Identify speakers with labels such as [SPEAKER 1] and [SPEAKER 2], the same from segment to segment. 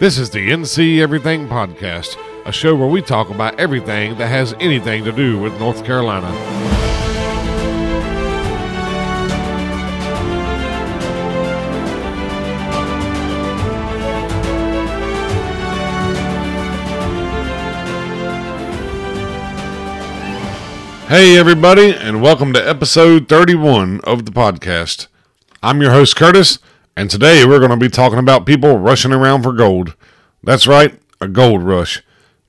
[SPEAKER 1] This is the NC Everything Podcast, a show where we talk about everything that has anything to do with North Carolina. Hey, everybody, and welcome to episode 31 of the podcast. I'm your host, Curtis, and today we're going to be talking about people rushing around for gold. That's right, a gold rush.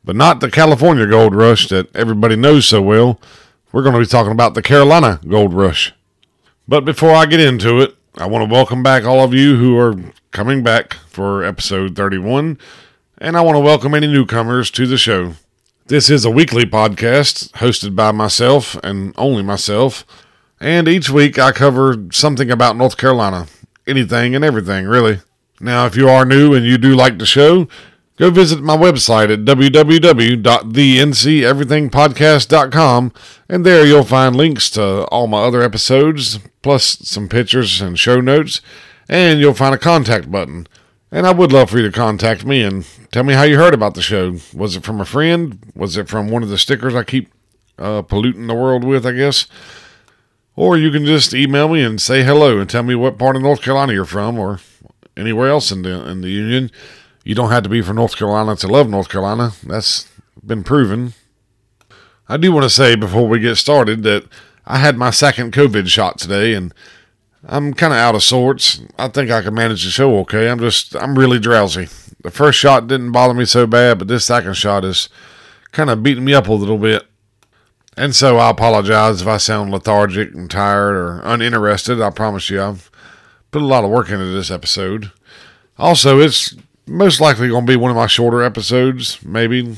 [SPEAKER 1] But not the California gold rush that everybody knows so well. We're going to be talking about the Carolina gold rush. But before I get into it, I want to welcome back all of you who are coming back for episode 31, and I want to welcome any newcomers to the show. This is a weekly podcast hosted by myself and only myself. And each week I cover something about North Carolina. Anything and everything, really. Now, if you are new and you do like the show, go visit my website at www.thencEverythingpodcast.com and there you'll find links to all my other episodes, plus some pictures and show notes, and you'll find a contact button. And I would love for you to contact me and tell me how you heard about the show. Was it from a friend? Was it from one of the stickers I keep uh, polluting the world with, I guess? Or you can just email me and say hello and tell me what part of North Carolina you're from or anywhere else in the, in the Union. You don't have to be from North Carolina to love North Carolina. That's been proven. I do want to say before we get started that I had my second COVID shot today and I'm kind of out of sorts. I think I can manage the show okay. I'm just, I'm really drowsy. The first shot didn't bother me so bad, but this second shot is kind of beating me up a little bit. And so I apologize if I sound lethargic and tired or uninterested. I promise you, I've put a lot of work into this episode. Also, it's most likely going to be one of my shorter episodes, maybe.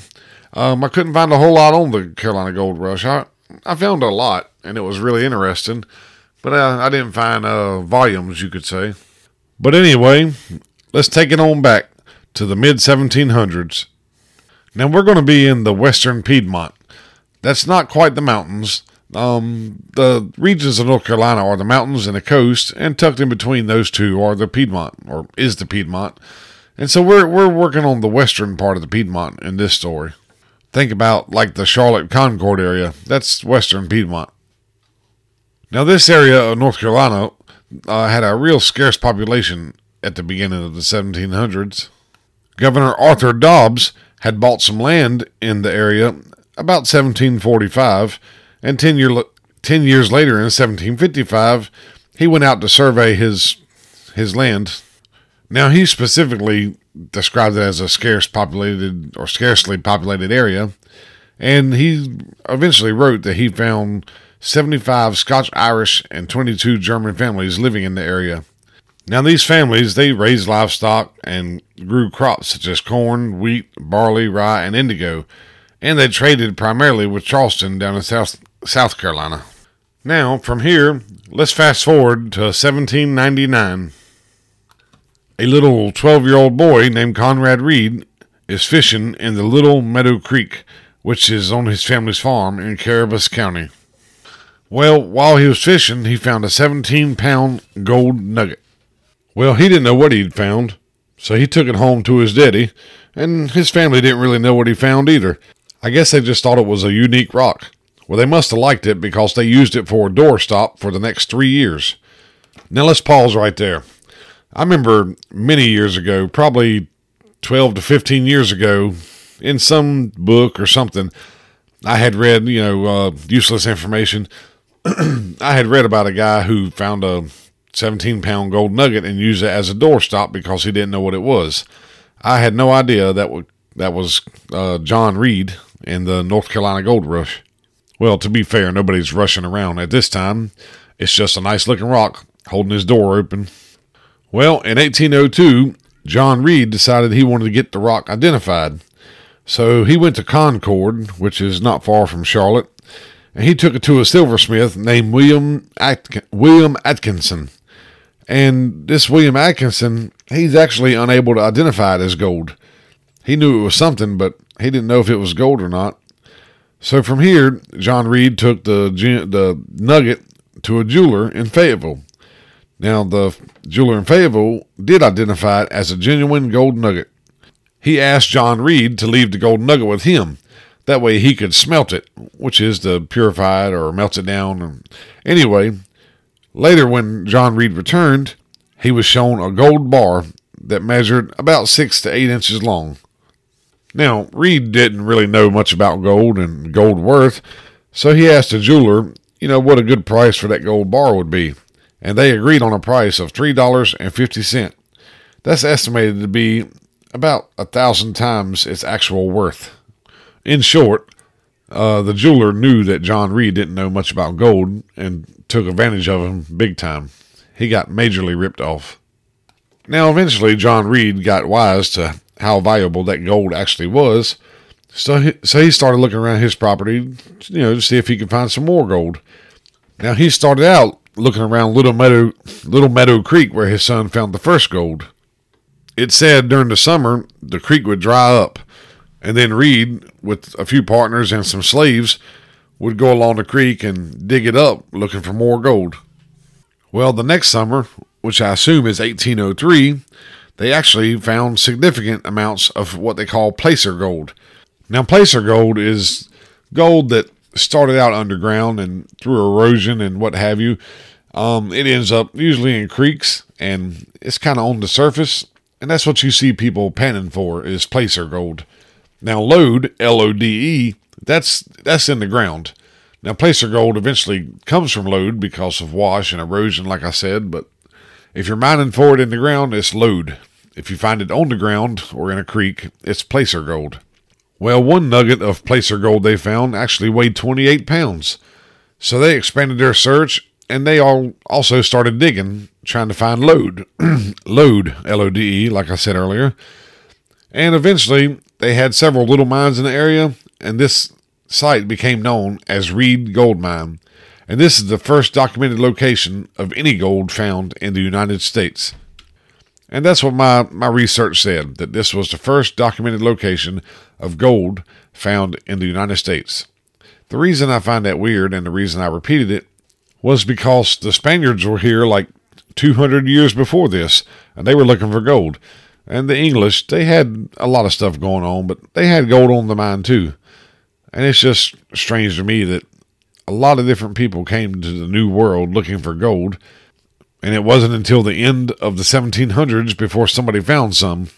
[SPEAKER 1] Um, I couldn't find a whole lot on the Carolina Gold Rush. I, I found a lot, and it was really interesting. But uh, I didn't find uh, volumes, you could say. But anyway, let's take it on back to the mid 1700s. Now we're going to be in the western Piedmont. That's not quite the mountains. Um, the regions of North Carolina are the mountains and the coast, and tucked in between those two are the Piedmont, or is the Piedmont. And so we're we're working on the western part of the Piedmont in this story. Think about like the Charlotte Concord area. That's western Piedmont. Now, this area of North Carolina uh, had a real scarce population at the beginning of the 1700s. Governor Arthur Dobbs had bought some land in the area about 1745, and 10, year, 10 years later, in 1755, he went out to survey his, his land. Now, he specifically described it as a scarce populated or scarcely populated area, and he eventually wrote that he found 75 Scotch Irish and 22 German families living in the area. Now these families they raised livestock and grew crops such as corn, wheat, barley, rye, and indigo, and they traded primarily with Charleston down in South South Carolina. Now, from here, let's fast forward to 1799. A little 12-year-old boy named Conrad Reed is fishing in the Little Meadow Creek, which is on his family's farm in Cabarrus County. Well, while he was fishing, he found a 17 pound gold nugget. Well, he didn't know what he'd found, so he took it home to his daddy, and his family didn't really know what he found either. I guess they just thought it was a unique rock. Well, they must have liked it because they used it for a doorstop for the next three years. Now let's pause right there. I remember many years ago, probably 12 to 15 years ago, in some book or something, I had read, you know, uh, useless information I had read about a guy who found a 17 pound gold nugget and used it as a doorstop because he didn't know what it was. I had no idea that w- that was uh, John Reed in the North Carolina Gold Rush. Well, to be fair, nobody's rushing around at this time. It's just a nice looking rock holding his door open. Well, in 1802, John Reed decided he wanted to get the rock identified. So he went to Concord, which is not far from Charlotte, and he took it to a silversmith named William Atk- William Atkinson. And this William Atkinson, he's actually unable to identify it as gold. He knew it was something, but he didn't know if it was gold or not. So from here, John Reed took the the nugget to a jeweler in Fayetteville. Now the jeweler in Fayetteville did identify it as a genuine gold nugget. he asked John Reed to leave the gold nugget with him. That way he could smelt it, which is to purify it or melt it down. Anyway, later when John Reed returned, he was shown a gold bar that measured about six to eight inches long. Now, Reed didn't really know much about gold and gold worth, so he asked a jeweler, you know, what a good price for that gold bar would be, and they agreed on a price of $3.50. That's estimated to be about a thousand times its actual worth. In short, uh, the jeweler knew that John Reed didn't know much about gold and took advantage of him big time. He got majorly ripped off. Now, eventually, John Reed got wise to how valuable that gold actually was, so he, so he started looking around his property, you know, to see if he could find some more gold. Now, he started out looking around Little Meadow, Little Meadow Creek where his son found the first gold. It said during the summer the creek would dry up, and then Reed, with a few partners and some slaves, would go along the creek and dig it up looking for more gold. Well, the next summer, which I assume is 1803, they actually found significant amounts of what they call placer gold. Now, placer gold is gold that started out underground and through erosion and what have you. Um, it ends up usually in creeks and it's kind of on the surface and that's what you see people panning for is placer gold. Now lode, L O D E, that's that's in the ground. Now placer gold eventually comes from lode because of wash and erosion, like I said, but if you're mining for it in the ground, it's lode. If you find it on the ground or in a creek, it's placer gold. Well, one nugget of placer gold they found actually weighed 28 pounds. So they expanded their search and they all also started digging, trying to find lode, lode, L O D E, like I said earlier. And eventually, they had several little mines in the area, and this site became known as Reed Gold Mine. And this is the first documented location of any gold found in the United States. And that's what my, my research said that this was the first documented location of gold found in the United States. The reason I find that weird and the reason I repeated it was because the Spaniards were here like 200 years before this, and they were looking for gold. And the English, they had a lot of stuff going on, but they had gold on the mine too. And it's just strange to me that a lot of different people came to the New World looking for gold, and it wasn't until the end of the 1700s before somebody found some.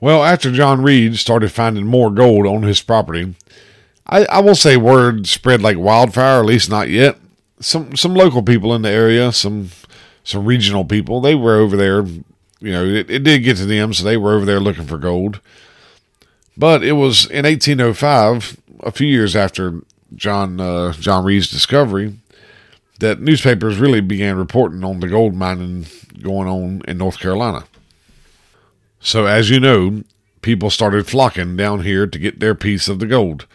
[SPEAKER 1] Well, after John Reed started finding more gold on his property, I, I will say word spread like wildfire, at least not yet some some local people in the area, some some regional people. They were over there. You know, it, it did get to them, so they were over there looking for gold. But it was in 1805, a few years after John uh, John Reed's discovery, that newspapers really began reporting on the gold mining going on in North Carolina. So, as you know, people started flocking down here to get their piece of the gold.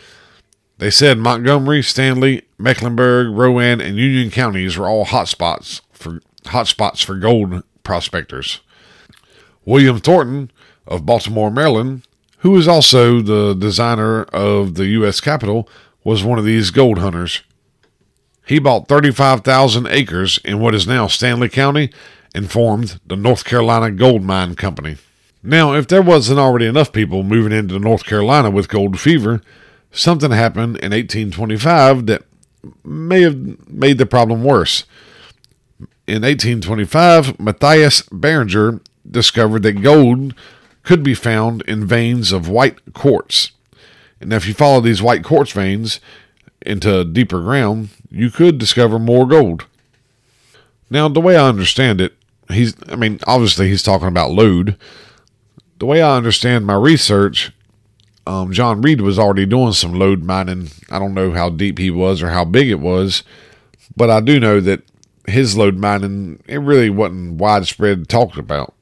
[SPEAKER 1] They said Montgomery, Stanly, Mecklenburg, Rowan, and Union counties were all hotspots for hotspots for gold prospectors. William Thornton of Baltimore, Maryland, who was also the designer of the U.S. Capitol, was one of these gold hunters. He bought 35,000 acres in what is now Stanly County and formed the North Carolina Gold Mine Company. Now, if there wasn't already enough people moving into North Carolina with gold fever, something happened in 1825 that may have made the problem worse. In 1825, Matthias Barringer discovered that gold could be found in veins of white quartz. And if you follow these white quartz veins into deeper ground, you could discover more gold. Now, the way I understand it, he's, I mean, obviously he's talking about lode. The way I understand my research, um, John Reed was already doing some lode mining. I don't know how deep he was or how big it was, but I do know that his lode mining it really wasn't widespread talked about.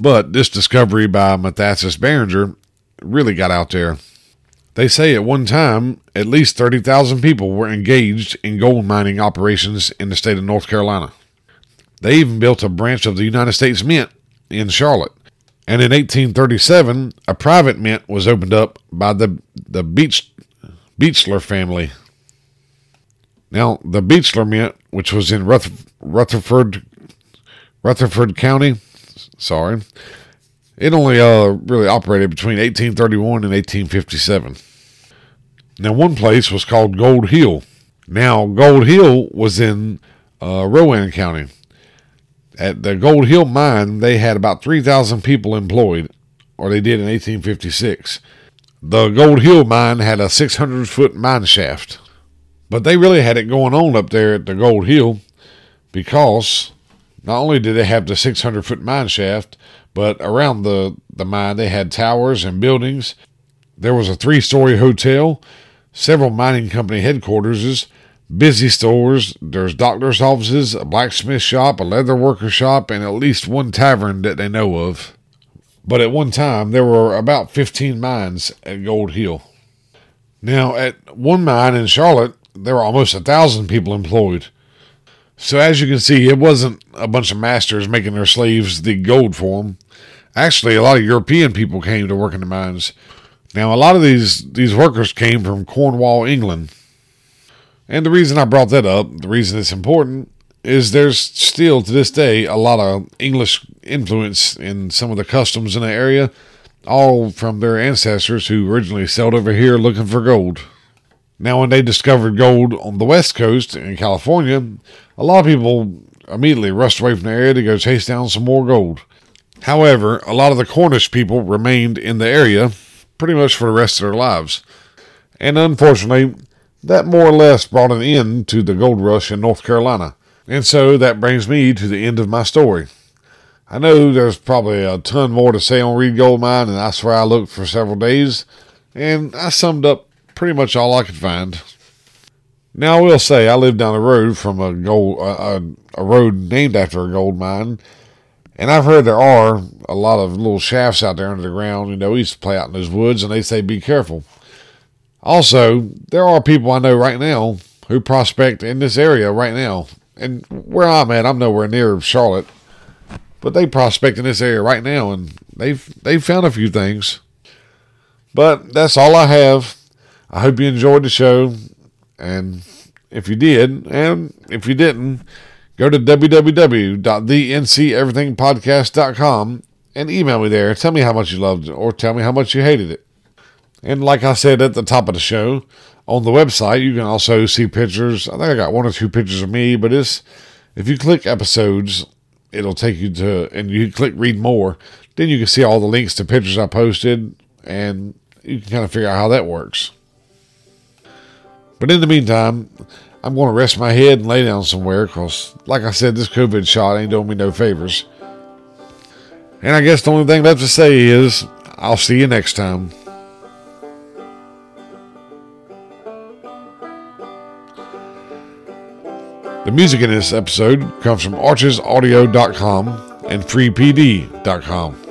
[SPEAKER 1] But this discovery by Matthias Barringer really got out there. They say at one time at least 30,000 people were engaged in gold mining operations in the state of North Carolina. They even built a branch of the United States Mint in Charlotte and in 1837, a private mint was opened up by the, the Beechler family. Now, the Beechler Mint, which was in Rutherford, Rutherford County, sorry, It only uh, really operated between 1831 and 1857. Now, one place was called Gold Hill. Now, Gold Hill was in uh, Rowan County. At the Gold Hill mine, they had about 3,000 people employed, or they did in 1856. The Gold Hill mine had a 600 foot mine shaft. But they really had it going on up there at the Gold Hill because not only did they have the 600 foot mine shaft, but around the, the mine they had towers and buildings. There was a three story hotel, several mining company headquarters, busy stores, there's doctor's offices, a blacksmith shop, a leather worker shop, and at least one tavern that they know of. But at one time, there were about 15 mines at Gold Hill. Now, at one mine in Charlotte, there were almost a thousand people employed. So, as you can see, it wasn't a bunch of masters making their slaves dig gold for them. Actually, a lot of European people came to work in the mines. Now, a lot of these, these workers came from Cornwall, England. And the reason I brought that up, the reason it's important, is there's still to this day a lot of English influence in some of the customs in the area, all from their ancestors who originally sailed over here looking for gold. Now, when they discovered gold on the west coast in California, a lot of people immediately rushed away from the area to go chase down some more gold. However, a lot of the Cornish people remained in the area pretty much for the rest of their lives. And unfortunately, that more or less brought an end to the gold rush in North Carolina. And so that brings me to the end of my story. I know there's probably a ton more to say on Reed Gold Mine, and I swear I looked for several days, and I summed up pretty much all I could find. Now I will say I live down the road from a gold a, a road named after a gold mine, and I've heard there are a lot of little shafts out there under the ground. You know, we used to play out in those woods, and they say be careful. Also, there are people I know right now who prospect in this area right now, and where I'm at, I'm nowhere near Charlotte, but they prospect in this area right now, and they've they've found a few things. But that's all I have. I hope you enjoyed the show. And if you did, and if you didn't, go to www.thenceverythingpodcast.com and email me there. Tell me how much you loved it or tell me how much you hated it. And like I said at the top of the show, on the website, you can also see pictures. I think I got one or two pictures of me, but it's if you click episodes, it'll take you to, and you click read more, then you can see all the links to pictures I posted, and you can kind of figure out how that works. But in the meantime, I'm going to rest my head and lay down somewhere because, like I said, this COVID shot ain't doing me no favors. And I guess the only thing left to say is I'll see you next time. The music in this episode comes from archesaudio.com and freepd.com.